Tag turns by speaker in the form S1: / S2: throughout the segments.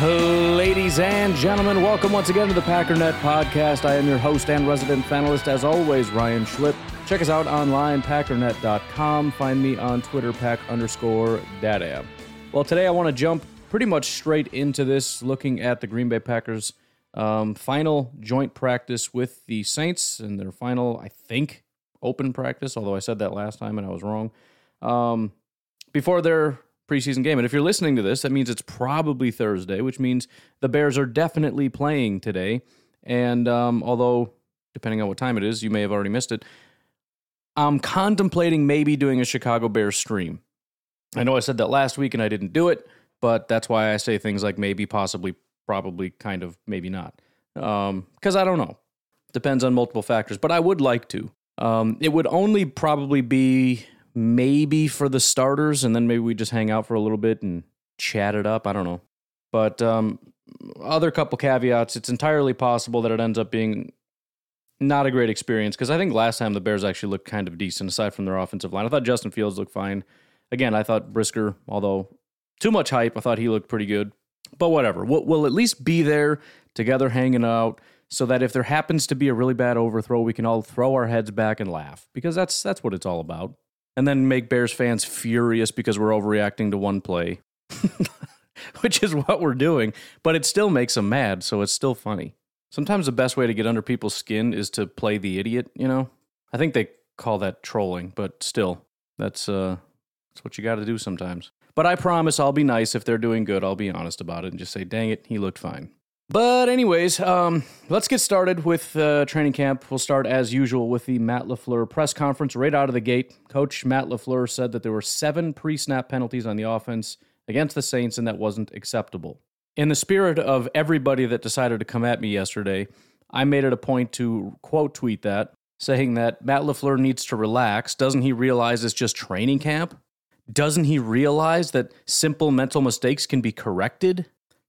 S1: Ladies and gentlemen, welcome once again to the Packernet Podcast. I am your host and resident panelist, as always, Ryan Schlip. Check us out online, packernet.com. Find me on Twitter, pack underscore data. Well, today I want to jump pretty much straight into this, looking at the Green Bay Packers' um, final joint practice with the Saints and their final, I think, open practice, although I said that last time and I was wrong. Um, before their preseason game. And if you're listening to this, that means it's probably Thursday, which means the Bears are definitely playing today. And um, although, depending on what time it is, you may have already missed it, I'm contemplating maybe doing a Chicago Bears stream. I know I said that last week and I didn't do it, but that's why I say things like maybe, possibly, probably, kind of, maybe not. Because um, I don't know. Depends on multiple factors, but I would like to. Um, it would only probably be maybe for the starters, and then maybe we just hang out for a little bit and chat it up. I don't know. But um, other couple caveats it's entirely possible that it ends up being not a great experience because I think last time the Bears actually looked kind of decent aside from their offensive line. I thought Justin Fields looked fine. Again, I thought Brisker, although too much hype, I thought he looked pretty good. But whatever. We'll, we'll at least be there together hanging out so that if there happens to be a really bad overthrow, we can all throw our heads back and laugh because that's that's what it's all about and then make Bears fans furious because we're overreacting to one play, which is what we're doing. But it still makes them mad, so it's still funny. Sometimes the best way to get under people's skin is to play the idiot, you know? I think they call that trolling, but still, that's uh that's what you got to do sometimes. But I promise I'll be nice if they're doing good. I'll be honest about it and just say, "Dang it, he looked fine." But anyways, um, let's get started with uh, training camp. We'll start as usual with the Matt LaFleur press conference right out of the gate. Coach Matt LaFleur said that there were seven pre-snap penalties on the offense against the Saints, and that wasn't acceptable. In the spirit of everybody that decided to come at me yesterday, I made it a point to quote tweet that, saying that Matt LaFleur needs to relax. Doesn't he realize it's just training camp? Doesn't he realize that simple mental mistakes can be corrected?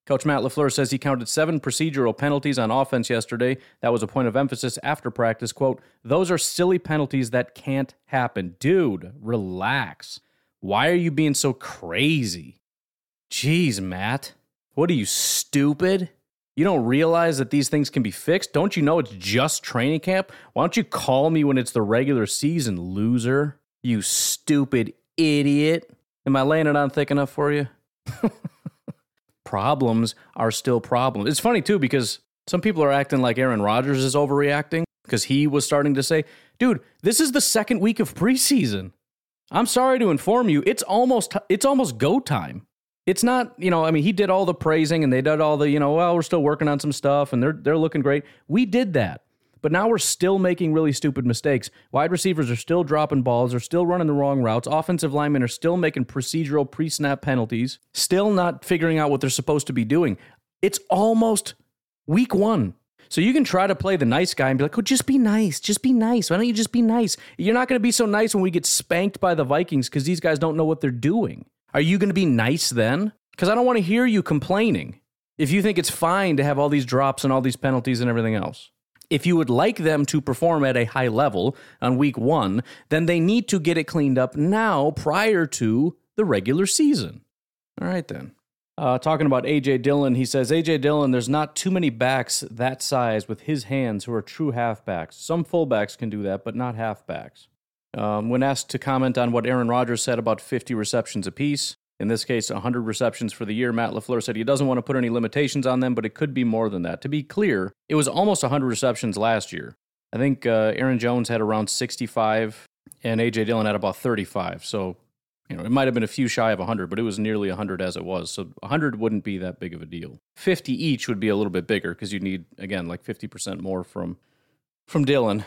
S1: Coach Matt LaFleur says he counted seven procedural penalties on offense yesterday. That was a point of emphasis after practice. Quote, those are silly penalties that can't happen. Dude, relax. Why are you being so crazy? Jeez, Matt. What are you, stupid? You don't realize that these things can be fixed? Don't you know it's just training camp? Why don't you call me when it's the regular season, loser? You stupid idiot. Am I laying it on thick enough for you? problems are still problems. It's funny too because some people are acting like Aaron Rodgers is overreacting because he was starting to say, "Dude, this is the second week of preseason. I'm sorry to inform you, it's almost it's almost go time. It's not, you know, I mean, he did all the praising and they did all the, you know, well, we're still working on some stuff and they're they're looking great. We did that. But now we're still making really stupid mistakes. Wide receivers are still dropping balls, are still running the wrong routes. Offensive linemen are still making procedural pre snap penalties, still not figuring out what they're supposed to be doing. It's almost week one. So you can try to play the nice guy and be like, oh, just be nice. Just be nice. Why don't you just be nice? You're not going to be so nice when we get spanked by the Vikings because these guys don't know what they're doing. Are you going to be nice then? Because I don't want to hear you complaining if you think it's fine to have all these drops and all these penalties and everything else if you would like them to perform at a high level on week one, then they need to get it cleaned up now prior to the regular season. All right, then. Uh, talking about AJ Dillon, he says, AJ Dillon, there's not too many backs that size with his hands who are true halfbacks. Some fullbacks can do that, but not halfbacks. Um, when asked to comment on what Aaron Rodgers said about 50 receptions apiece, in this case, 100 receptions for the year. Matt LaFleur said he doesn't want to put any limitations on them, but it could be more than that. To be clear, it was almost 100 receptions last year. I think uh, Aaron Jones had around 65, and A.J. Dillon had about 35. So You know, it might have been a few shy of 100, but it was nearly 100 as it was. So 100 wouldn't be that big of a deal. 50 each would be a little bit bigger because you need again like 50% more from from Dillon.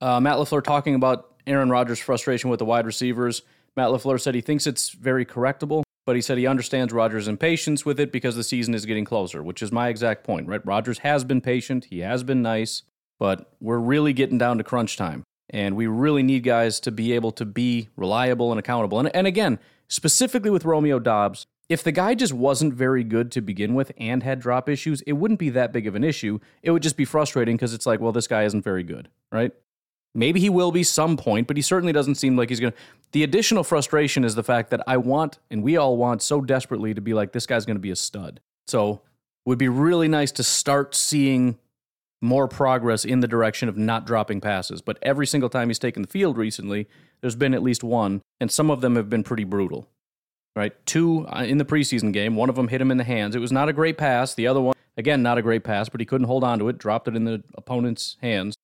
S1: Uh, Matt LaFleur talking about Aaron Rodgers' frustration with the wide receivers. Matt LaFleur said he thinks it's very correctable, but he said he understands Rodgers' impatience with it because the season is getting closer, which is my exact point, right? Rodgers has been patient, he has been nice, but we're really getting down to crunch time. And we really need guys to be able to be reliable and accountable. And, and again, specifically with Romeo Doubs, if the guy just wasn't very good to begin with and had drop issues, it wouldn't be that big of an issue. It would just be frustrating because it's like, well, this guy isn't very good, right? Maybe he will be some point, but he certainly doesn't seem like he's going to. The additional frustration is the fact that I want, and we all want so desperately to be like, this guy's going to be a stud. So, would be really nice to start seeing more progress in the direction of not dropping passes. But every single time he's taken the field recently, there's been at least one, and some of them have been pretty brutal. Right? Two uh, in the preseason game, one of them hit him in the hands. It was not a great pass. The other one, again, not a great pass, but he couldn't hold on to it, dropped it in the opponent's hands.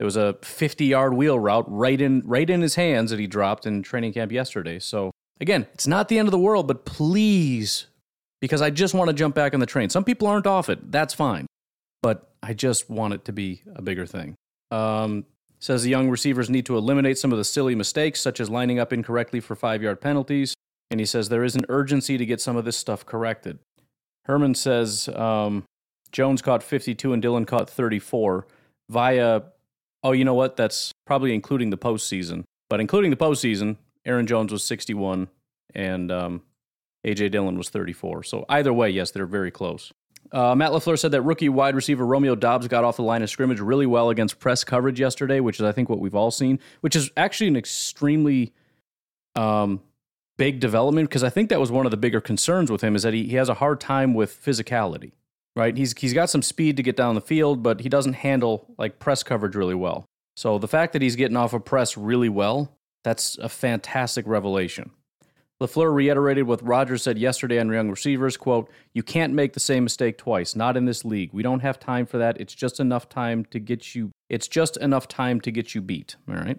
S1: It was a 50 yard wheel route right in right in his hands that he dropped in training camp yesterday. So again, it's not the end of the world, but please, because I just want to jump back on the train. Some people aren't off it. That's fine. But I just want it to be a bigger thing. Um, says the young receivers need to eliminate some of the silly mistakes, such as lining up incorrectly for five yard penalties. And he says there is an urgency to get some of this stuff corrected. Herman says um, Jones caught 52 and Dillon caught 34 via Oh, you know what? That's probably including the postseason. But including the postseason, Aaron Jones was 61 and um, AJ Dillon was 34. So either way, yes, they're very close. Uh, Matt LaFleur said that rookie wide receiver Romeo Doubs got off the line of scrimmage really well against press coverage yesterday, which is, I think, what we've all seen, which is actually an extremely um, big development because I think that was one of the bigger concerns with him is that he, he has a hard time with physicality right? He's he's got some speed to get down the field, but he doesn't handle like press coverage really well. So the fact that he's getting off of press really well, that's a fantastic revelation. LaFleur reiterated what Rodgers said yesterday on young receivers, quote, "You can't make the same mistake twice, not in this league. We don't have time for that. It's just enough time to get you it's just enough time to get you beat." All right?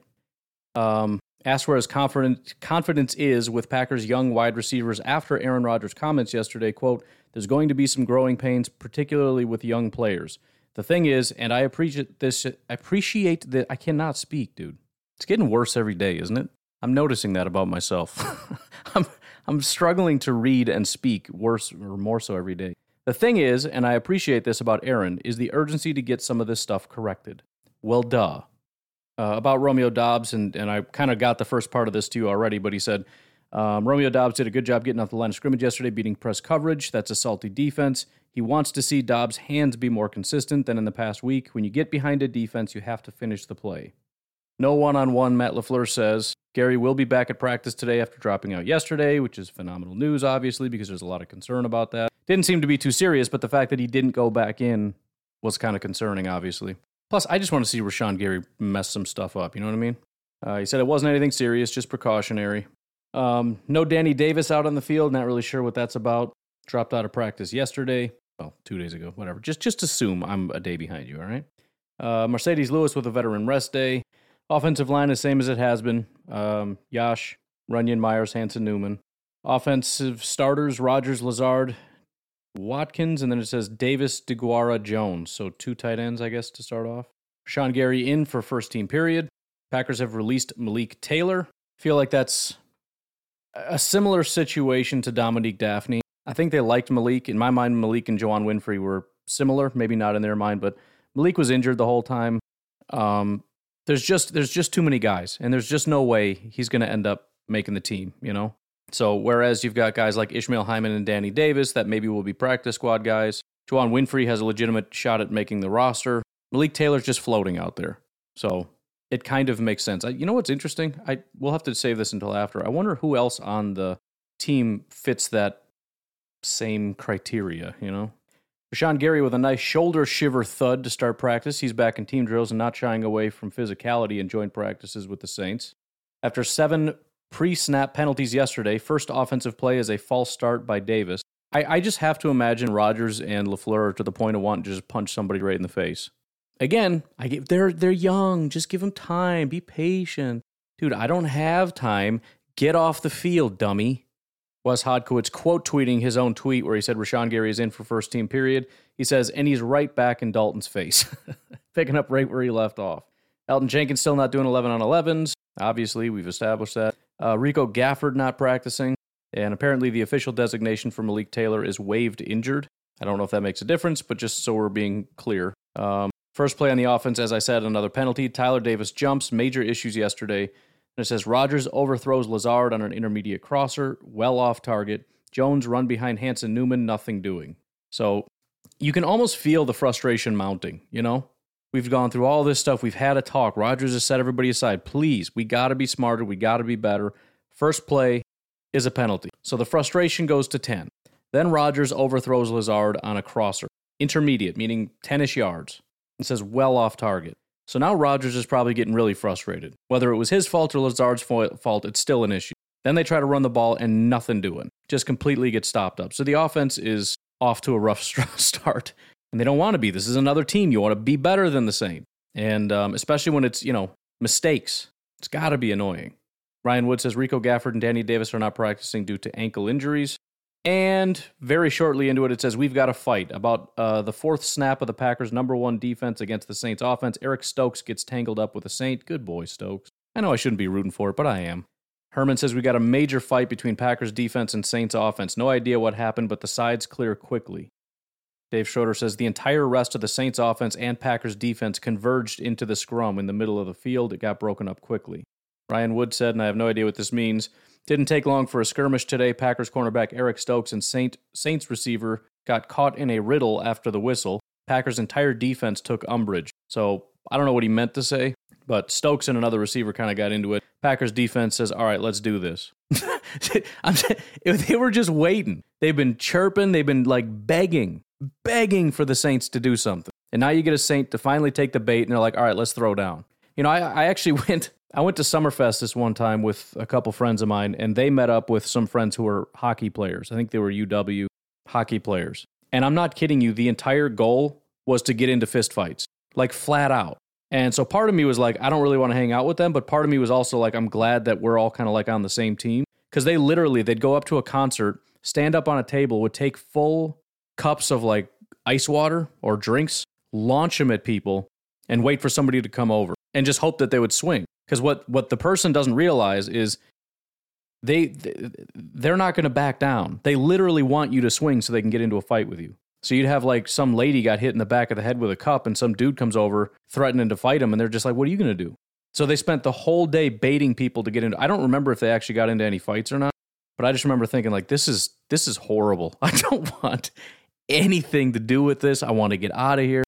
S1: Um, asked where his confidence confidence is with Packers young wide receivers after Aaron Rodgers' comments yesterday, quote, there's going to be some growing pains, particularly with young players. The thing is, and I appreciate this, I appreciate that I cannot speak, dude. It's getting worse every day, isn't it? I'm noticing that about myself. I'm, I'm struggling to read and speak worse or more so every day. The thing is, and I appreciate this about Aaron, is the urgency to get some of this stuff corrected. Well, duh. Uh, about Romeo Doubs, and, and I kind of got the first part of this to you already, but he said, um, Romeo Doubs did a good job getting off the line of scrimmage yesterday, beating press coverage. That's a salty defense. He wants to see Doubs' hands be more consistent than in the past week. When you get behind a defense, you have to finish the play. No one on one, Matt LaFleur says. Gary will be back at practice today after dropping out yesterday, which is phenomenal news, obviously, because there's a lot of concern about that. Didn't seem to be too serious, but the fact that he didn't go back in was kind of concerning, obviously. Plus, I just want to see Rashan Gary mess some stuff up, you know what I mean? Uh, he said it wasn't anything serious, just precautionary. Um, no Danny Davis out on the field. Not really sure what that's about. Dropped out of practice yesterday. Well, two days ago, whatever. Just just assume I'm a day behind you. All right. Uh, Marcedes Lewis with a veteran rest day. Offensive line is same as it has been. Um, Yosh, Runyan, Myers, Hanson, Newman. Offensive starters: Rodgers, Lazard, Watkins, and then it says Davis, DeGuara, Jones. So two tight ends, I guess, to start off. Sean Gary in for first team period. Packers have released Malik Taylor. Feel like that's a similar situation to Dominique Dafney. I think they liked Malik. In my mind, Malik and Juwann Winfree were similar, maybe not in their mind, but Malik was injured the whole time. Um, there's just there's just too many guys, and there's just no way he's going to end up making the team. You know. So whereas you've got guys like Ishmael Hyman and Danny Davis that maybe will be practice squad guys, Juwann Winfree has a legitimate shot at making the roster. Malik Taylor's just floating out there. So it kind of makes sense. I, you know what's interesting? I we'll have to save this until after. I wonder who else on the team fits that same criteria. You know, Rashan Gary with a nice shoulder shiver thud to start practice. He's back in team drills and not shying away from physicality in joint practices with the Saints. After seven pre-snap penalties yesterday, first offensive play is a false start by Davis. I, I just have to imagine Rodgers and Lafleur to the point of wanting to just punch somebody right in the face again, I they're they're young. Just give them time. Be patient, dude. I don't have time. Get off the field, dummy. Wes Hodkiewicz quote tweeting his own tweet where he said Rashan Gary is in for first team period. He says, and he's right back in Dalton's face, picking up right where he left off. Elgton Jenkins still not doing 11 on 11s. Obviously, we've established that. Uh, Rico Gafford not practicing. And apparently, the official designation for Malik Taylor is waived injured. I don't know if that makes a difference, but just so we're being clear. Um, first play on the offense, as I said, another penalty. Tyler Davis jumps, major issues yesterday. And it says Rodgers overthrows Lazard on an intermediate crosser, well off target. Jones run behind Hanson Newman, nothing doing. So you can almost feel the frustration mounting, you know? We've gone through all this stuff. We've had a talk. Rodgers has set everybody aside. Please, we got to be smarter. We got to be better. First play is a penalty. So the frustration goes to 10. Then Rodgers overthrows Lazard on a crosser, intermediate, meaning 10 ish yards. and says well off target. So now Rodgers is probably getting really frustrated. Whether it was his fault or Lazard's fault, it's still an issue. Then they try to run the ball and nothing doing. Just completely get stopped up. So the offense is off to a rough start and they don't want to be. This is another team. You want to be better than the same, and um, especially when it's you know mistakes. It's got to be annoying. Ryan Wood says Rico Gafford and Danny Davis are not practicing due to ankle injuries. And very shortly into it, it says we've got a fight about uh, the fourth snap of the Packers' number one defense against the Saints' offense. Eric Stokes gets tangled up with a Saint. Good boy, Stokes. I know I shouldn't be rooting for it, but I am. Herman says we got a major fight between Packers defense and Saints offense. No idea what happened, but the sides clear quickly. Dave Schroeder says the entire rest of the Saints offense and Packers defense converged into the scrum in the middle of the field. It got broken up quickly. Ryan Wood said, and I have no idea what this means. Didn't take long for a skirmish today. Packers cornerback Eric Stokes and Saint Saints receiver got caught in a riddle after the whistle. Packers' entire defense took umbrage. So I don't know what he meant to say, but Stokes and another receiver kind of got into it. Packers defense says, "All right, let's do this." they were just waiting. They've been chirping. They've been like begging begging for the Saints to do something. And now you get a Saint to finally take the bait, and they're like, all right, let's throw down. You know, I, I actually went. I went to Summerfest this one time with a couple friends of mine, and they met up with some friends who were hockey players. I think they were UW hockey players. And I'm not kidding you, the entire goal was to get into fistfights, like flat out. And so part of me was like, I don't really want to hang out with them, but part of me was also like, I'm glad that we're all kind of like on the same team. Because they literally, they'd go up to a concert, stand up on a table, would take full cups of like ice water or drinks, launch them at people, and wait for somebody to come over and just hope that they would swing. Because what, what the person doesn't realize is they they're not going to back down. They literally want you to swing so they can get into a fight with you. So you'd have like some lady got hit in the back of the head with a cup, and some dude comes over threatening to fight him, and they're just like, "What are you going to do?" So they spent the whole day baiting people to get into. I don't remember if they actually got into any fights or not, but I just remember thinking like, "This is this is horrible. I don't want anything to do with this. I want to get out of here.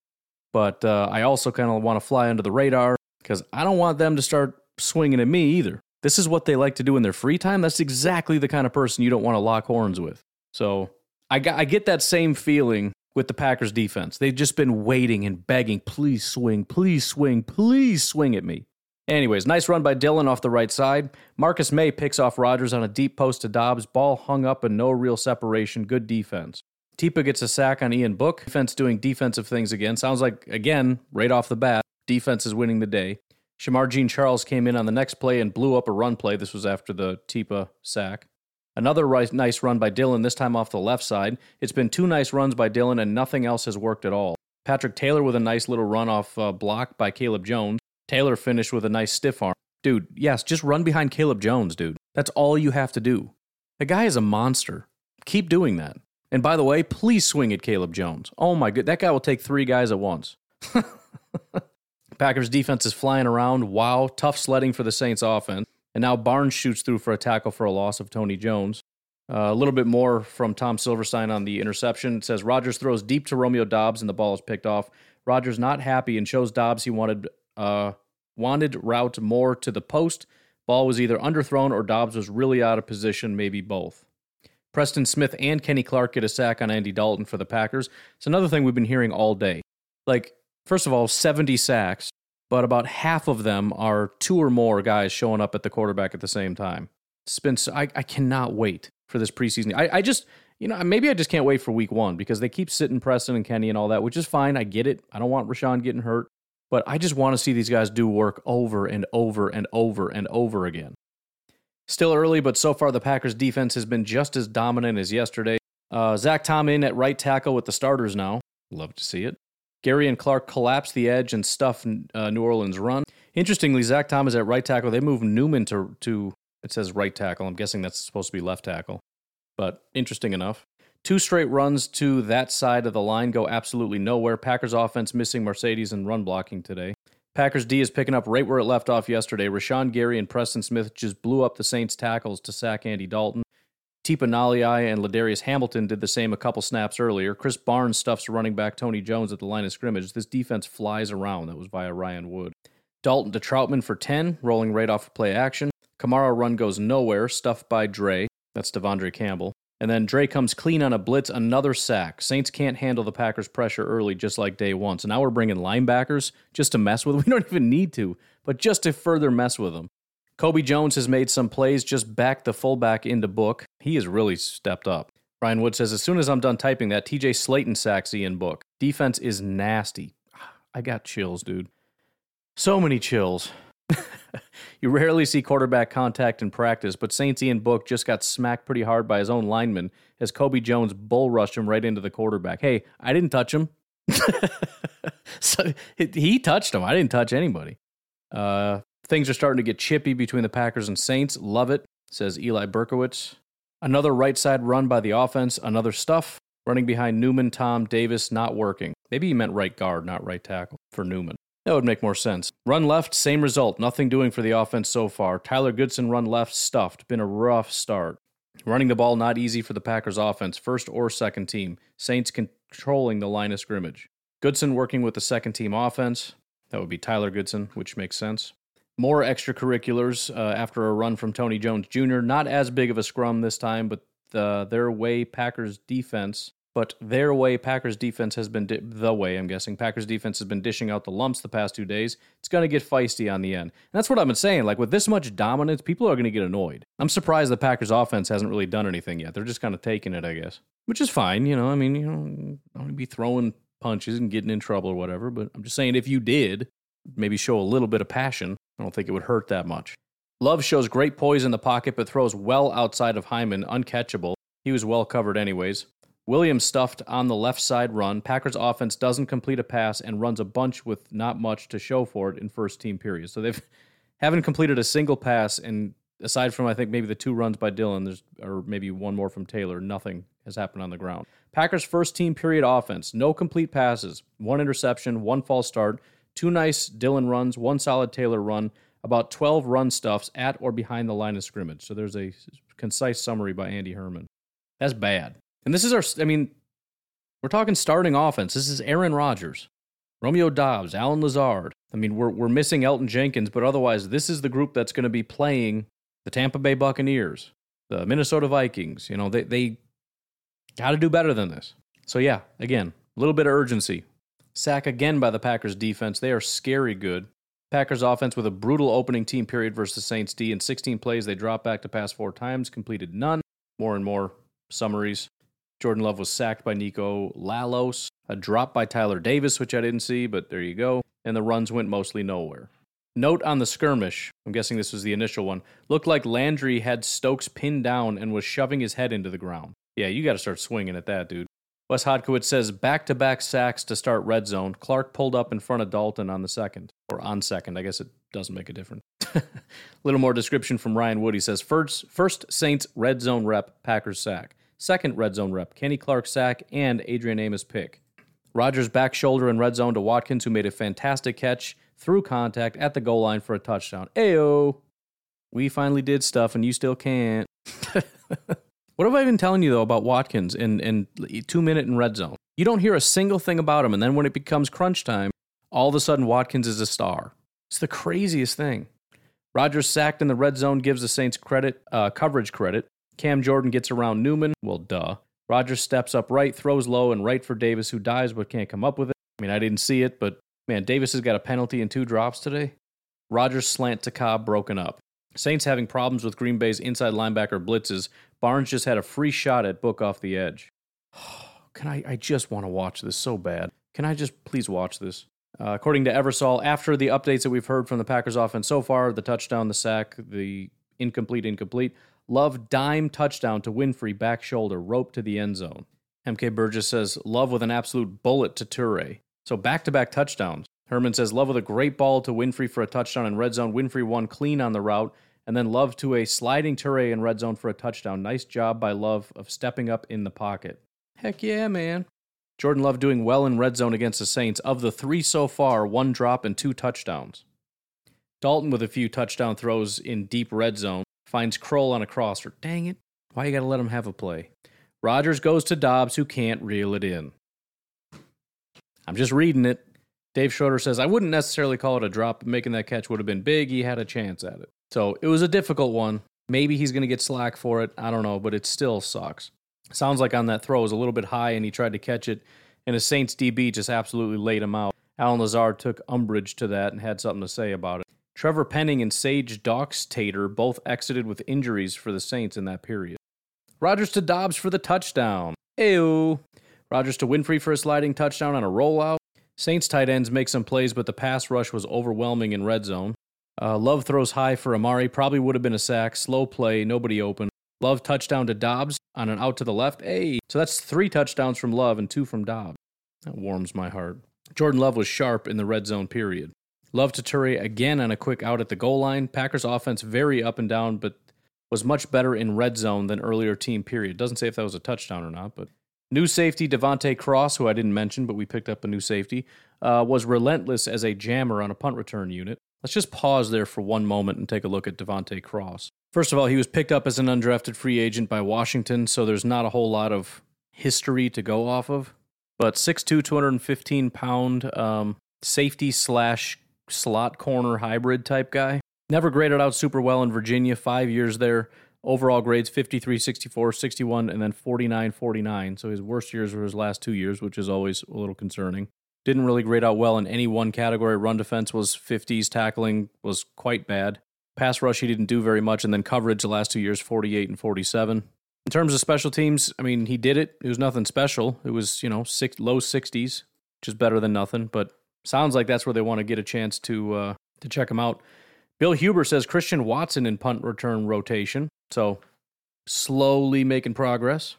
S1: But uh, I also kind of want to fly under the radar because I don't want them to start swinging at me either. This is what they like to do in their free time. That's exactly the kind of person you don't want to lock horns with. So I, got, I get that same feeling with the Packers defense. They've just been waiting and begging, please swing, please swing, please swing at me. Anyways, nice run by Dillon off the right side. Marcus Maye picks off Rodgers on a deep post to Doubs. Ball hung up and no real separation. Good defense. Tipa gets a sack on Ian Book. Defense doing defensive things again. Sounds like, again, right off the bat, defense is winning the day. Shamar Jean Charles came in on the next play and blew up a run play. This was after the Tipa sack. Another nice run by Dillon, this time off the left side. It's been two nice runs by Dillon, and nothing else has worked at all. Patrick Taylor with a nice little run off uh, block by Caleb Jones. Taylor finished with a nice stiff arm. Dude, yes, just run behind Caleb Jones, dude. That's all you have to do. The guy is a monster. Keep doing that. And by the way, please swing at Caleb Jones. Oh my good, that guy will take three guys at once. Packers defense is flying around. Wow, tough sledding for the Saints offense. And now Barnes shoots through for a tackle for a loss of Tony Jones. Uh, a little bit more from Tom Silverstein on the interception. It says Rodgers throws deep to Romeo Doubs and the ball is picked off. Rodgers not happy and shows Doubs he wanted uh, wanted route more to the post. Ball was either underthrown or Doubs was really out of position, maybe both. Preston Smith and Kenny Clark get a sack on Andy Dalton for the Packers. It's another thing we've been hearing all day. Like, first of all, 70 sacks, but about half of them are two or more guys showing up at the quarterback at the same time. Been, I, I cannot wait for this preseason. I, I just, you know, maybe I just can't wait for week one because they keep sitting Preston and Kenny and all that, which is fine. I get it. I don't want Rashan getting hurt, but I just want to see these guys do work over and over and over and over again. Still early, but so far the Packers defense has been just as dominant as yesterday. Uh, Zach Tom in at right tackle with the starters now. Love to see it. Gary and Clark collapse the edge and stuff uh, New Orleans' run. Interestingly, Zach Tom is at right tackle. They move Newman to, to, it says right tackle. I'm guessing that's supposed to be left tackle. But interesting enough. Two straight runs to that side of the line go absolutely nowhere. Packers offense missing Marcedes and run blocking today. Packers D is picking up right where it left off yesterday. Rashan Gary and Preston Smith just blew up the Saints tackles to sack Andy Dalton. Tipa Galeai and Ladarius Hamilton did the same a couple snaps earlier. Krys Barnes stuffs running back Tony Jones at the line of scrimmage. This defense flies around. That was via Ryan Wood. Dalton to Trautman for 10, rolling right off of play action. Kamara run goes nowhere, stuffed by Dre. That's De'Vondre Campbell. And then Dre comes clean on a blitz, another sack. Saints can't handle the Packers' pressure early, just like day one. So now we're bringing linebackers just to mess with them. We don't even need to, but just to further mess with them. Kobe Jones has made some plays, just backed the fullback into book. He has really stepped up. Ryan Wood says, as soon as I'm done typing that, TJ Slaton sacks Ian Book. Defense is nasty. I got chills, dude. So many chills. you rarely see quarterback contact in practice, but Saints Ian Book just got smacked pretty hard by his own lineman as Kobe Jones bull rushed him right into the quarterback. Hey, I didn't touch him. so he touched him. I didn't touch anybody. Uh, things are starting to get chippy between the Packers and Saints. Love it, says Eli Berkowitz. Another right side run by the offense. Another stuff. Running behind Newman, Tom, Davis, not working. Maybe he meant right guard, not right tackle for Newman. That would make more sense. Run left, same result. Nothing doing for the offense so far. Tyler Goodson run left, stuffed. Been a rough start. Running the ball not easy for the Packers offense, first or second team. Saints controlling the line of scrimmage. Goodson working with the second team offense. That would be Tyler Goodson, which makes sense. More extracurriculars uh, after a run from Tony Jones Jr. Not as big of a scrum this time, but the, their way Packers defense but their way, Packers defense has been di- the way. I'm guessing Packers defense has been dishing out the lumps the past two days. It's going to get feisty on the end. And that's what I've been saying. Like with this much dominance, people are going to get annoyed. I'm surprised the Packers offense hasn't really done anything yet. They're just kind of taking it, I guess, which is fine. You know, I mean, you know, don't be throwing punches and getting in trouble or whatever. But I'm just saying, if you did, maybe show a little bit of passion. I don't think it would hurt that much. Love shows great poise in the pocket, but throws well outside of Hyman, uncatchable. He was well covered, anyways. Williams stuffed on the left side run. Packers offense doesn't complete a pass and runs a bunch with not much to show for it in first team period. So they've haven't completed a single pass and aside from I think maybe the two runs by Dillon, there's or maybe one more from Taylor, nothing has happened on the ground. Packers first team period offense, no complete passes, one interception, one false start, two nice Dillon runs, one solid Taylor run, about 12 run stuffs at or behind the line of scrimmage. So there's a concise summary by Andy Herman. That's bad. And this is our, I mean, we're talking starting offense. This is Aaron Rodgers, Romeo Doubs, Allen Lazard. I mean, we're, we're missing Elgton Jenkins, but otherwise, this is the group that's going to be playing the Tampa Bay Buccaneers, the Minnesota Vikings. You know, they, they got to do better than this. So, yeah, again, a little bit of urgency. Sack again by the Packers defense. They are scary good. Packers offense with a brutal opening team period versus Saints D. In 16 plays, they dropped back to pass four times, completed none. More and more summaries. Jordan Love was sacked by Niko Lalos, a drop by Tyler Davis, which I didn't see, but there you go. And the runs went mostly nowhere. Note on the skirmish, I'm guessing this was the initial one, looked like Landry had Stokes pinned down and was shoving his head into the ground. Yeah, you got to start swinging at that, dude. Wes Hodkiewicz says back to back sacks to start red zone. Clark pulled up in front of Dalton on the second, or on second. I guess it doesn't make a difference. a little more description from Ryan Wood. He says first, first Saints red zone rep, Packers sack. Second red zone rep, Kenny Clark sack and Adrian Amos pick. Rodgers back shoulder in red zone to Watkins, who made a fantastic catch through contact at the goal line for a touchdown. Ayo! We finally did stuff and you still can't. what have I been telling you though about Watkins in, in two minute in red zone? You don't hear a single thing about him, and then when it becomes crunch time, all of a sudden Watkins is a star. It's the craziest thing. Rodgers sacked in the red zone gives the Saints credit, uh, coverage credit. Cam Jordan gets around Newman. Well, duh. Rodgers steps up right, throws low, and right for Davis, who dies but can't come up with it. I mean, I didn't see it, but man, Davis has got a penalty and two drops today. Rodgers slant to Cobb broken up. Saints having problems with Green Bay's inside linebacker blitzes. Barnes just had a free shot at Book off the edge. Can I? I just want to watch this so bad. Can I just please watch this? Uh, according to Eversol, after the updates that we've heard from the Packers offense so far, the touchdown, the sack, the incomplete, incomplete. Love dime touchdown to Winfree, back shoulder, rope to the end zone. MK Burgess says, Love with an absolute bullet to Toure. So back to back touchdowns. Herman says, Love with a great ball to Winfree for a touchdown in red zone. Winfree won clean on the route. And then Love to a sliding Toure in red zone for a touchdown. Nice job by Love of stepping up in the pocket. Heck yeah, man. Jordan Love doing well in red zone against the Saints. Of the three so far, one drop and two touchdowns. Dalton with a few touchdown throws in deep red zone. Finds Kroll on a crosser. Dang it. Why you got to let him have a play? Rodgers goes to Doubs, who can't reel it in. I'm just reading it. Dave Schroeder says, I wouldn't necessarily call it a drop. but Making that catch would have been big. He had a chance at it. So it was a difficult one. Maybe he's going to get slack for it. I don't know, but it still sucks. Sounds like on that throw was a little bit high and he tried to catch it, and a Saints DB just absolutely laid him out. Allen Lazard took umbrage to that and had something to say about it. Trevor Penning and Sage Doxtater both exited with injuries for the Saints in that period. Rodgers to Doubs for the touchdown. Ew. Rodgers to Winfree for a sliding touchdown on a rollout. Saints tight ends make some plays, but the pass rush was overwhelming in red zone. Uh, Love throws high for Amari. Probably would have been a sack. Slow play. Nobody open. Love touchdown to Doubs on an out to the left. Hey, so that's three touchdowns from Love and two from Doubs. That warms my heart. Jordan Love was sharp in the red zone period. Love to Toure again on a quick out at the goal line. Packers offense very up and down, but was much better in red zone than earlier team period. Doesn't say if that was a touchdown or not, but new safety De'Vante Cross, who I didn't mention, but we picked up a new safety, uh, was relentless as a jammer on a punt return unit. Let's just pause there for one moment and take a look at De'Vante Cross. First of all, he was picked up as an undrafted free agent by Washington, so there's not a whole lot of history to go off of. But 6'2", 215 pound um, safety slash slot corner hybrid type guy. Never graded out super well in Virginia, five years there. Overall grades 53, 64, 61, and then 49, 49. So his worst years were his last two years, which is always a little concerning. Didn't really grade out well in any one category. Run defense was 50s, tackling was quite bad. Pass rush, he didn't do very much. And then coverage the last two years, 48 and 47. In terms of special teams, I mean, he did it. It was nothing special. It was, you know, six, low 60s, which is better than nothing. But sounds like that's where they want to get a chance to uh, to check him out. Bill Huber says Christian Watson in punt return rotation. So slowly making progress.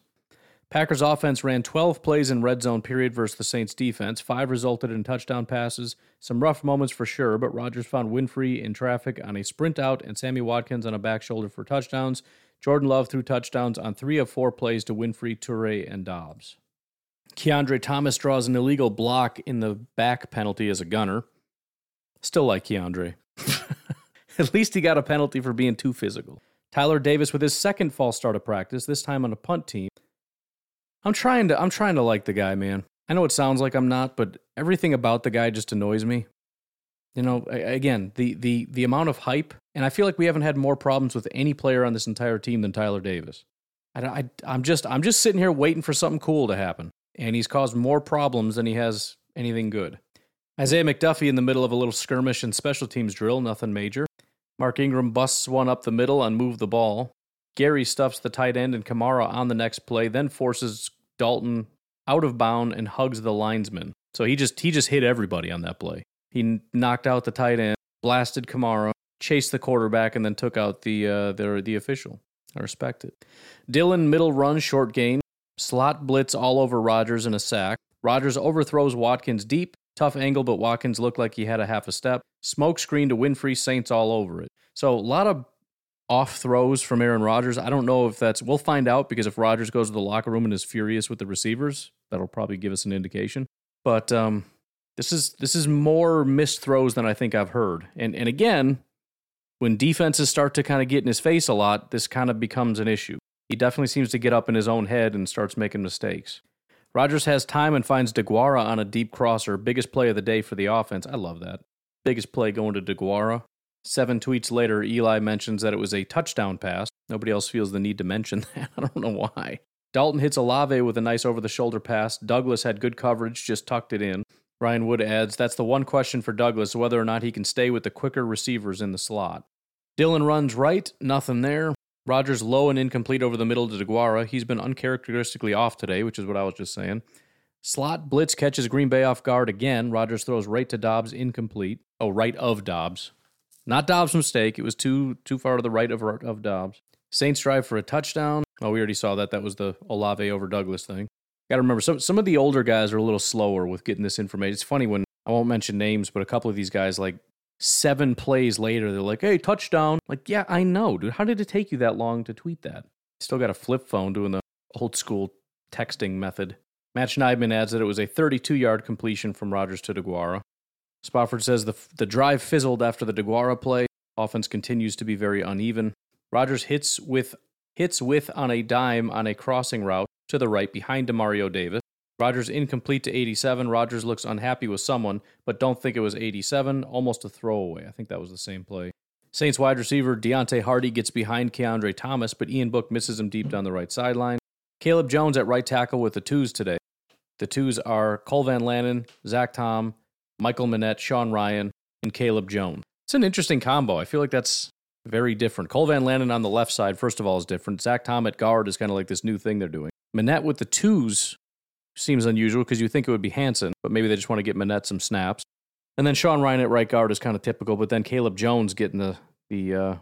S1: Packers offense ran 12 plays in red zone period versus the Saints defense. Five resulted in touchdown passes. Some rough moments for sure, but Rodgers found Winfree in traffic on a sprint out and Sammy Watkins on a back shoulder for touchdowns. Jordan Love threw touchdowns on three of four plays to Winfree, Toure, and Doubs. Kiondre Thomas draws an illegal block in the back penalty as a gunner. Still like Keandre. At least he got a penalty for being too physical. Tyler Davis with his second false start of practice, this time on a punt team. I'm trying to I'm trying to like the guy, man. I know it sounds like I'm not, but everything about the guy just annoys me. You know, again, the the the amount of hype, and I feel like we haven't had more problems with any player on this entire team than Tyler Davis. I, I I'm just I'm just sitting here waiting for something cool to happen, and he's caused more problems than he has anything good. Isaiah McDuffie in the middle of a little skirmish and special teams drill, nothing major. Mark Ingram busts one up the middle and move the ball. Gary stuffs the tight end and Kamara on the next play, then forces Dalton out of bound and hugs the linesman. So he just he just hit everybody on that play. He knocked out the tight end, blasted Kamara, chased the quarterback, and then took out the uh, the the official. I respect it. Dillon middle run short gain, slot blitz all over Rodgers in a sack. Rodgers overthrows Watkins deep, tough angle, but Watkins looked like he had a half a step. Smoke screen to Winfree, Saints all over it. So a lot of off throws from Aaron Rodgers. I don't know if that's we'll find out because if Rodgers goes to the locker room and is furious with the receivers, that'll probably give us an indication. But um, this is this is more missed throws than I think I've heard. And and again, when defenses start to kind of get in his face a lot, this kind of becomes an issue. He definitely seems to get up in his own head and starts making mistakes. Rodgers has time and finds DeGuara on a deep crosser. Biggest play of the day for the offense. I love that. Biggest play going to DeGuara. Seven tweets later, Eli mentions that it was a touchdown pass. Nobody else feels the need to mention that. I don't know why. Dalton hits Olave with a nice over the shoulder pass. Douglas had good coverage, just tucked it in. Ryan Wood adds, That's the one question for Douglas, whether or not he can stay with the quicker receivers in the slot. Dillon runs right, nothing there. Rodgers low and incomplete over the middle to DeGuara. He's been uncharacteristically off today, which is what I was just saying. Slot blitz catches Green Bay off guard again. Rodgers throws right to Doubs, incomplete. Oh, right of Doubs, Not Doubs' mistake. It was too too far to the right of, of Doubs. Saints drive for a touchdown. Oh, we already saw that. That was the Olave over Douglas thing. Got to remember, some, some of the older guys are a little slower with getting this information. It's funny when, I won't mention names, but a couple of these guys, like seven plays later, they're like, hey, touchdown. Like, yeah, I know, dude. How did it take you that long to tweet that? Still got a flip phone doing the old school texting method. Matt Schneidman adds that it was a 32 yard completion from Rodgers to DeGuara. Spofford says the, the drive fizzled after the DeGuara play. Offense continues to be very uneven. Rodgers hits with hits with on a dime on a crossing route to the right behind Demario Davis. Rodgers incomplete to 87. Rodgers looks unhappy with someone, but don't think it was 87. Almost a throwaway. I think that was the same play. Saints wide receiver Deonte Harty gets behind Kiondre Thomas, but Ian Book misses him deep down the right sideline. Caleb Jones at right tackle with the twos today. The twos are Cole Van Lanen, Zach Tom, Michael Menet, Sean Rhyan, and Caleb Jones. It's an interesting combo. I feel like that's very different. Cole Van Lanen on the left side, first of all, is different. Zach Tom at guard is kind of like this new thing they're doing. Menet with the twos seems unusual because you think it would be Hanson, but maybe they just want to get Menet some snaps. And then Sean Rhyan at right guard is kind of typical, but then Caleb Jones getting the the uh,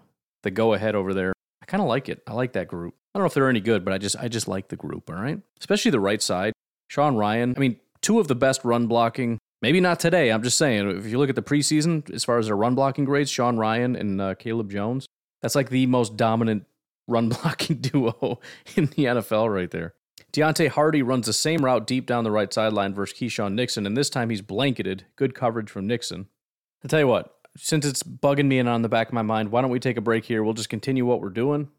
S1: the go ahead over there. I kind of like it. I like that group. I don't know if they're any good, but I just I just like the group. All right, especially the right side. Sean Rhyan. I mean, two of the best run blocking. Maybe not today. I'm just saying. If you look at the preseason, as far as their run blocking grades, Sean Rhyan and uh, Caleb Jones. That's like the most dominant run blocking duo in the NFL right there. Deonte Harty runs the same route deep down the right sideline versus Keisean Nixon, and this time he's blanketed. Good coverage from Nixon. I'll tell you what, since it's bugging me and on the back of my mind, why don't we take a break here? We'll just continue what we're doing.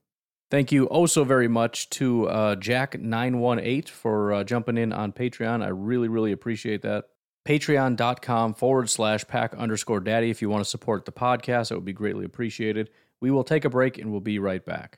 S1: Thank you oh so very much to uh, Jack918 for uh, jumping in on Patreon. I really, really appreciate that. Patreon.com forward slash pack underscore daddy. If you want to support the podcast, it would be greatly appreciated. We will take a break and we'll be right back.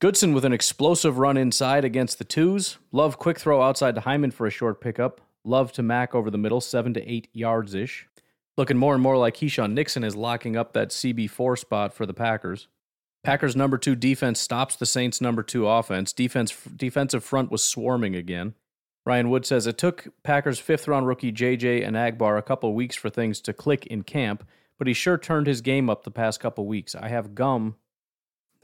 S1: Goodson with an explosive run inside against the twos. Love quick throw outside to Hyman for a short pickup. Love to Mac over the middle, seven to eight yards ish. Looking more and more like Keisean Nixon is locking up that CB4 spot for the Packers. Packers' number two defense stops the Saints' number two offense. Defense defensive front was swarming again. Ryan Wood says it took Packers' fifth round rookie JJ Enagbare a couple weeks for things to click in camp, but he sure turned his game up the past couple weeks. I have gum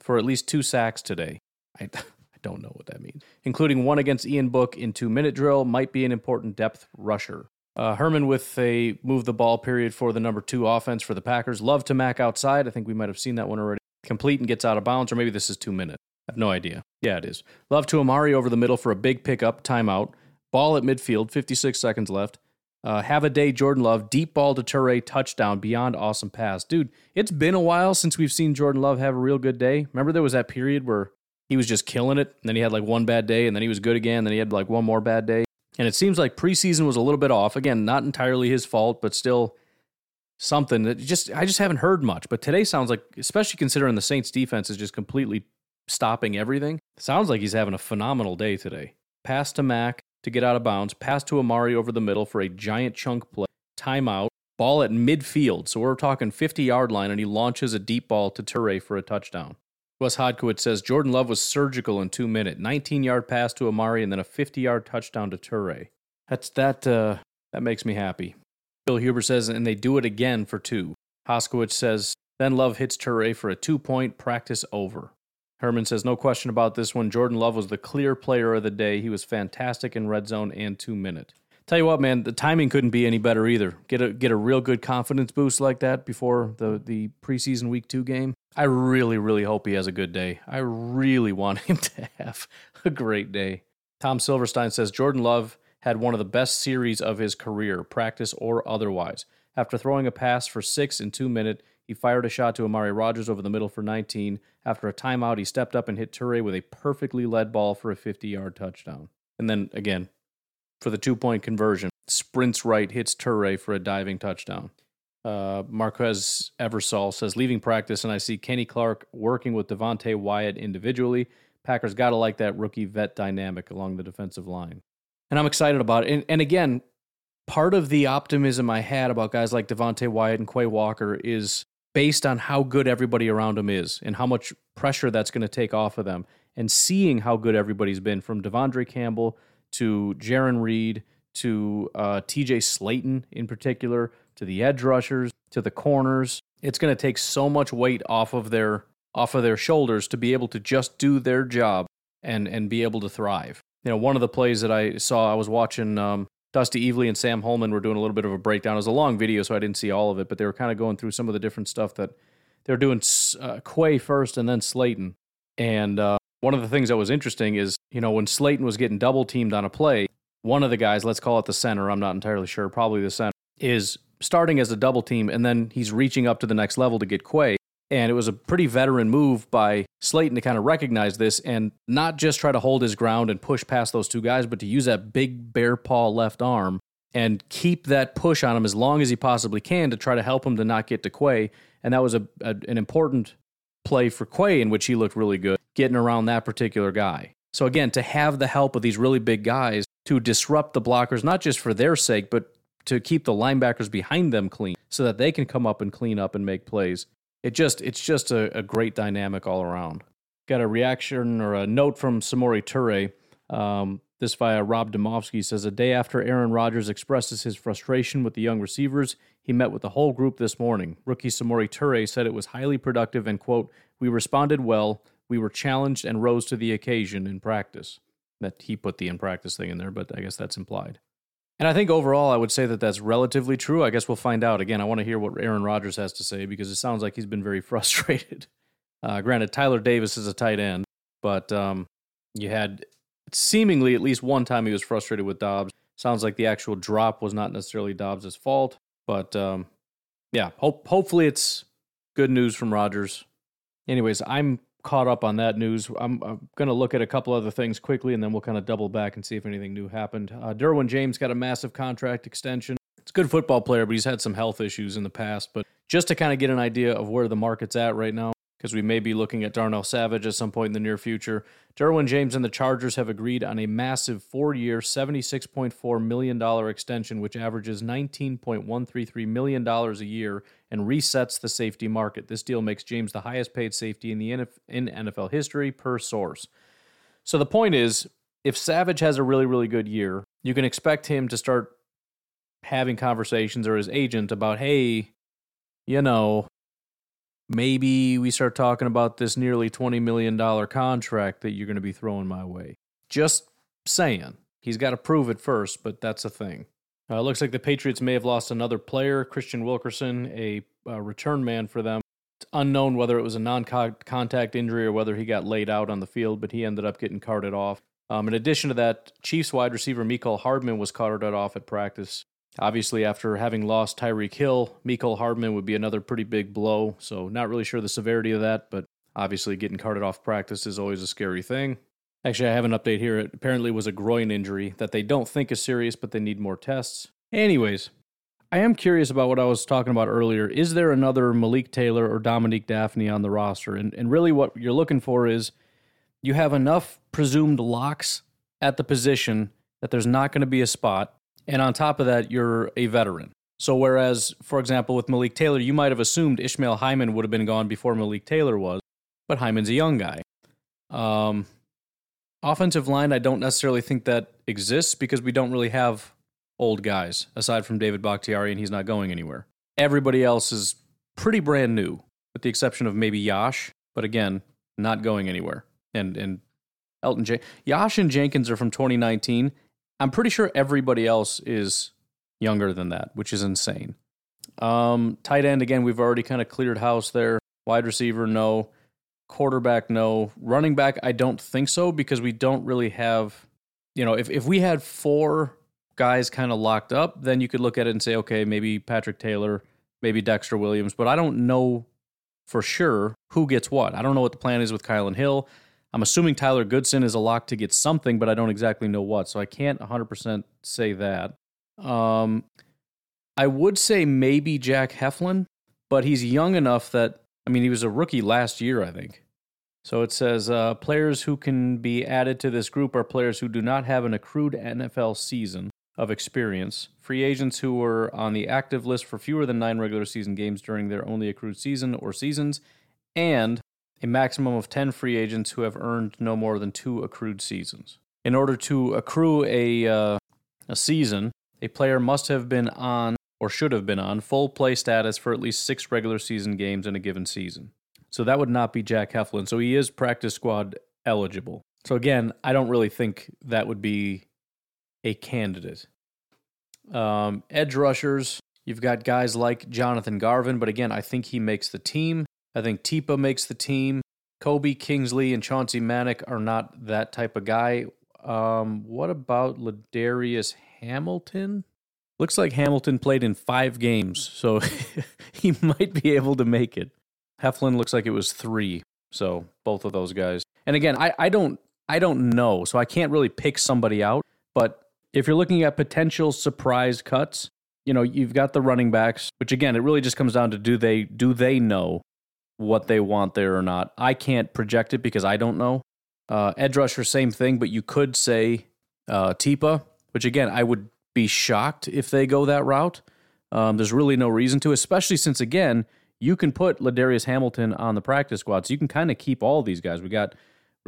S1: for at least two sacks today. I, I don't know what that means. Including one against Ian Book in two minute drill, might be an important depth rusher. Uh, Herman with a move the ball period for the number two offense for the Packers. Love to Mac outside. I think we might have seen that one already. Complete and gets out of bounds, or maybe this is two minutes. I have no idea. Yeah, it is. Love to Amari over the middle for a big pickup, timeout. Ball at midfield, 56 seconds left. Uh, have a day, Jordan Love. Deep ball to Toure, touchdown, beyond awesome pass. Dude, it's been a while since we've seen Jordan Love have a real good day. Remember there was that period where he was just killing it, and then he had like one bad day, and then he was good again, and then he had like one more bad day. And it seems like preseason was a little bit off. Again, not entirely his fault, but still something that just I just haven't heard much. But today sounds like, especially considering the Saints defense is just completely stopping everything, sounds like he's having a phenomenal day today. Pass to Mac to get out of bounds, pass to Amari over the middle for a giant chunk play, timeout, ball at midfield. So we're talking 50 yard line, and he launches a deep ball to Toure for a touchdown. Wes Hodkiewicz says Jordan Love was surgical in two minutes. 19 yard pass to Amari and then a 50 yard touchdown to Toure. That's that. Uh, that makes me happy. Bill Huber says, and they do it again for two. Hodkiewicz says, then Love hits Toure for a two point practice over. Herman says, no question about this one. Jordan Love was the clear player of the day. He was fantastic in red zone and two minute. Tell you what, man, the timing couldn't be any better either. Get a get a real good confidence boost like that before the the preseason week two game. I really, really hope he has a good day. I really want him to have a great day. Tom Silverstein says Jordan Love had one of the best series of his career, practice or otherwise. After throwing a pass for six in two minutes, he fired a shot to Amari Rodgers over the middle for 19. After a timeout, he stepped up and hit Toure with a perfectly led ball for a 50 yard touchdown. And then again, for the two point conversion, sprints right, hits Toure for a diving touchdown. Uh, Marques Eversoll says, leaving practice, and I see Kenny Clark working with Devonte Wyatt individually. Packers got to like that rookie vet dynamic along the defensive line. And I'm excited about it. And, and again, part of the optimism I had about guys like Devonte Wyatt and Quay Walker is based on how good everybody around them is and how much pressure that's going to take off of them. And seeing how good everybody's been from De'Vondre Campbell to Jarran Reed to uh, TJ Slaton in particular to the edge rushers to the corners. It's going to take so much weight off of their off of their shoulders to be able to just do their job and and be able to thrive. You know, one of the plays that I saw, I was watching um, Dusty Evely and Sam Holman were doing a little bit of a breakdown. It was a long video, so I didn't see all of it, but they were kind of going through some of the different stuff that they were doing uh, Quay first and then Slaton. And uh, one of the things that was interesting is, you know, when Slaton was getting double teamed on a play, one of the guys, let's call it the center, I'm not entirely sure, probably the center, is starting as a double team and then he's reaching up to the next level to get Quay. And it was a pretty veteran move by Slaton to kind of recognize this and not just try to hold his ground and push past those two guys, but to use that big bear paw left arm and keep that push on him as long as he possibly can to try to help him to not get to Quay. And that was a, a an important play for Quay in which he looked really good, getting around that particular guy. So again, to have the help of these really big guys to disrupt the blockers, not just for their sake, but to keep the linebackers behind them clean so that they can come up and clean up and make plays. It just it's just a, a great dynamic all around. Got a reaction or a note from Samori Toure. Um, this via Rob Demovsky says a day after Aaron Rodgers expresses his frustration with the young receivers, he met with the whole group this morning. Rookie Samori Toure said it was highly productive and quote, "We responded well. We were challenged and rose to the occasion in practice." That he put the in practice thing in there, but I guess that's implied. And I think overall, I would say that that's relatively true. I guess we'll find out. Again, I want to hear what Aaron Rodgers has to say because it sounds like he's been very frustrated. Uh, granted, Tyler Davis is a tight end, but um, you had seemingly at least one time he was frustrated with Doubs. Sounds like the actual drop was not necessarily Doubs' fault, but um, yeah, hope, hopefully it's good news from Rodgers. Anyways, I'm caught up on that news. I'm, I'm going to look at a couple other things quickly, and then we'll kind of double back and see if anything new happened. Uh, Derwin James got a massive contract extension. It's a good football player, but he's had some health issues in the past. But just to kind of get an idea of where the market's at right now, because we may be looking at Darnell Savage at some point in the near future. Derwin James and the Chargers have agreed on a massive four year, $76.4 million extension, which averages $19.133 million a year and resets the safety market. This deal makes James the highest paid safety in, the NF- in NFL history per source. So the point is if Savage has a really, really good year, you can expect him to start having conversations or his agent about, hey, you know, maybe we start talking about this nearly $20 million contract that you're going to be throwing my way. Just saying. He's got to prove it first, but that's a thing. Uh, looks like the Patriots may have lost another player, Kristian Wilkerson, a, return man for them. It's unknown whether it was a non contact injury or whether he got laid out on the field, but he ended up getting carted off. Um, in addition to that, Chiefs wide receiver Mecole Hardman was carted off at practice. Obviously, after having lost Tyreek Hill, Mecole Hardman would be another pretty big blow. So, not really sure the severity of that, but obviously, getting carted off practice is always a scary thing. Actually, I have an update here. It apparently was a groin injury that they don't think is serious, but they need more tests. Anyways, I am curious about what I was talking about earlier. Is there another Malik Taylor or Dominique Dafney on the roster? And, and really, what you're looking for is you have enough presumed locks at the position that there's not going to be a spot and on top of that, you're a veteran. So, whereas, for example, with Malik Taylor, you might have assumed Ishmael Hyman would have been gone before Malik Taylor was, but Hyman's a young guy. Um, offensive line, I don't necessarily think that exists because we don't really have old guys aside from David Bakhtiari, and he's not going anywhere. Everybody else is pretty brand new, with the exception of maybe Yosh, but again, not going anywhere. And and Elgton J. Yosh and Jenkins are from 2019, I'm pretty sure everybody else is younger than that, which is insane. Um, tight end again, we've already kind of cleared house there. Wide receiver, no. Quarterback, no. Running back, I don't think so because we don't really have, you know, if if we had four guys kind of locked up, then you could look at it and say, okay, maybe Patrick Taylor, maybe Dexter Williams, but I don't know for sure who gets what. I don't know what the plan is with Kylin Hill. I'm assuming Tyler Goodson is a lock to get something, but I don't exactly know what. So I can't 100% say that. Um, I would say maybe Jack Heflin, but he's young enough that, I mean, he was a rookie last year, I think. So it says uh, players who can be added to this group are players who do not have an accrued NFL season of experience, free agents who were on the active list for fewer than nine regular season games during their only accrued season or seasons, and a maximum of 10 free agents who have earned no more than two accrued seasons. In order to accrue a, uh, a season, a player must have been on, or should have been on, full play status for at least six regular season games in a given season. So that would not be Jack Heflin. So he is practice squad eligible. So again, I don't really think that would be a candidate. Um, edge rushers, you've got guys like Jonathan Garvin, but again, I think he makes the team. I think Tipa makes the team. Kobe Kingsley and Chauncey Manac are not that type of guy. Um, what about Ladarius Hamilton? Looks like Hamilton played in five games, so he might be able to make it. Heflin looks like it was three, so both of those guys. And again, I, I don't I don't know, so I can't really pick somebody out. But if you're looking at potential surprise cuts, you know, you've got the running backs, which again, it really just comes down to do they do they know what they want there or not. I can't project it because I don't know. Uh, edge rusher, same thing, but you could say uh, Tipa, which again, I would be shocked if they go that route. Um, there's really no reason to, especially since, again, you can put Ladarius Hamilton on the practice squad. So you can kind of keep all these guys. We got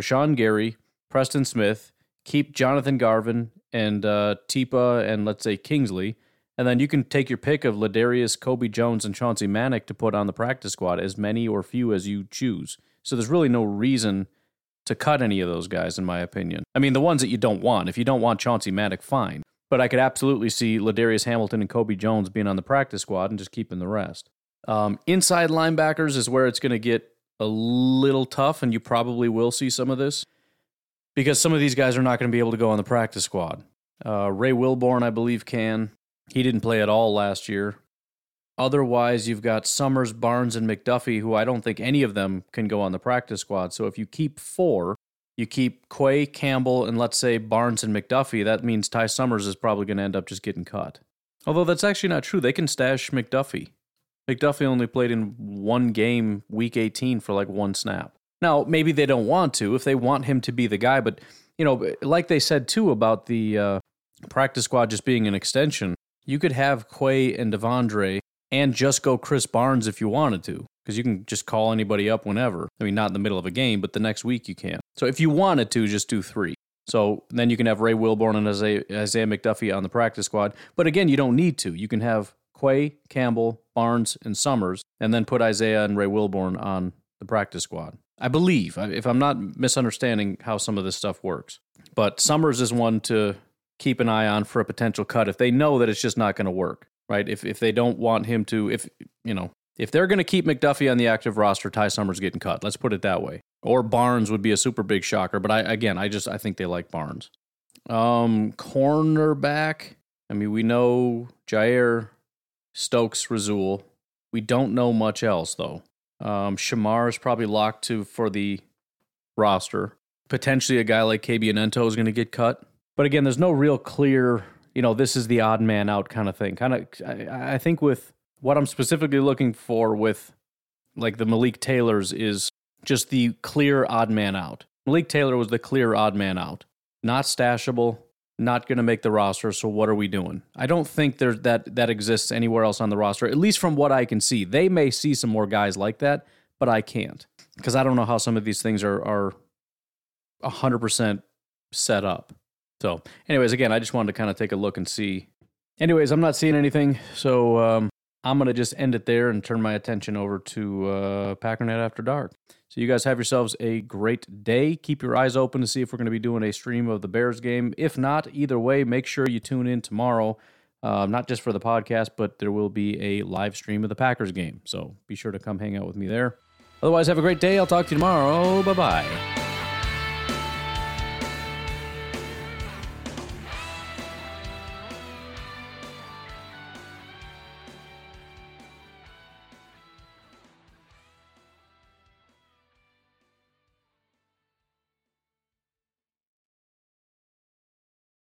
S1: Rashan Gary, Preston Smith, keep Jonathan Garvin and uh, Tipa and let's say Kingsley. And then you can take your pick of Ladarius, Kobe Jones, and Chauncey Manac to put on the practice squad, as many or few as you choose. So there's really no reason to cut any of those guys, in my opinion. I mean, the ones that you don't want. If you don't want Chauncey Manac, fine. But I could absolutely see Ladarius Hamilton and Kobe Jones being on the practice squad and just keeping the rest. Um, inside linebackers is where it's going to get a little tough, and you probably will see some of this because some of these guys are not going to be able to go on the practice squad. Uh, Ray Wilborn, I believe, can. He didn't play at all last year. Otherwise, you've got Summers, Barnes, and McDuffie, who I don't think any of them can go on the practice squad. So if you keep four, you keep Quay, Campbell, and let's say Barnes and McDuffie, that means Ty Summers is probably going to end up just getting cut. Although that's actually not true. They can stash McDuffie. McDuffie only played in one game, week 18, for like one snap. Now, maybe they don't want to if they want him to be the guy, but, you know, like they said too about the uh, practice squad just being an extension, you could have Quay and De'Vondre and just go Krys Barnes if you wanted to, because you can just call anybody up whenever. I mean, not in the middle of a game, but the next week you can. So if you wanted to, just do three. So then you can have Ray Wilborn and Isaiah, Isaiah McDuffie on the practice squad. But again, you don't need to. You can have Quay, Campbell, Barnes, and Summers, and then put Isaiah and Ray Wilborn on the practice squad. I believe, if I'm not misunderstanding how some of this stuff works. But Summers is one to keep an eye on for a potential cut if they know that it's just not going to work, right? If if they don't want him to, if you know, if they're going to keep McDuffie on the active roster, Ty Summers getting cut. Let's put it that way. Or Barnes would be a super big shocker, but I again, I just I think they like Barnes. Um, cornerback. I mean, we know Jaire Stokes, Rasul. We don't know much else though. Um, Shemar is probably locked to for the roster. Potentially, a guy like Kabion Ento is going to get cut. But again, there's no real clear, you know, this is the odd man out kind of thing. Kind of, I, I think with what I'm specifically looking for with like the Malik Taylors is just the clear odd man out. Malik Taylor was the clear odd man out. Not stashable, not going to make the roster, so what are we doing? I don't think there's that that exists anywhere else on the roster, at least from what I can see. They may see some more guys like that, but I can't because I don't know how some of these things are are 100% set up. So, anyways, again, I just wanted to kind of take a look and see. Anyways, I'm not seeing anything, so um, I'm going to just end it there and turn my attention over to uh, Packernet After Dark. So, you guys have yourselves a great day. Keep your eyes open to see if we're going to be doing a stream of the Bears game. If not, either way, make sure you tune in tomorrow, uh, not just for the podcast, but there will be a live stream of the Packers game. So, be sure to come hang out with me there. Otherwise, have a great day. I'll talk to you tomorrow. Bye bye.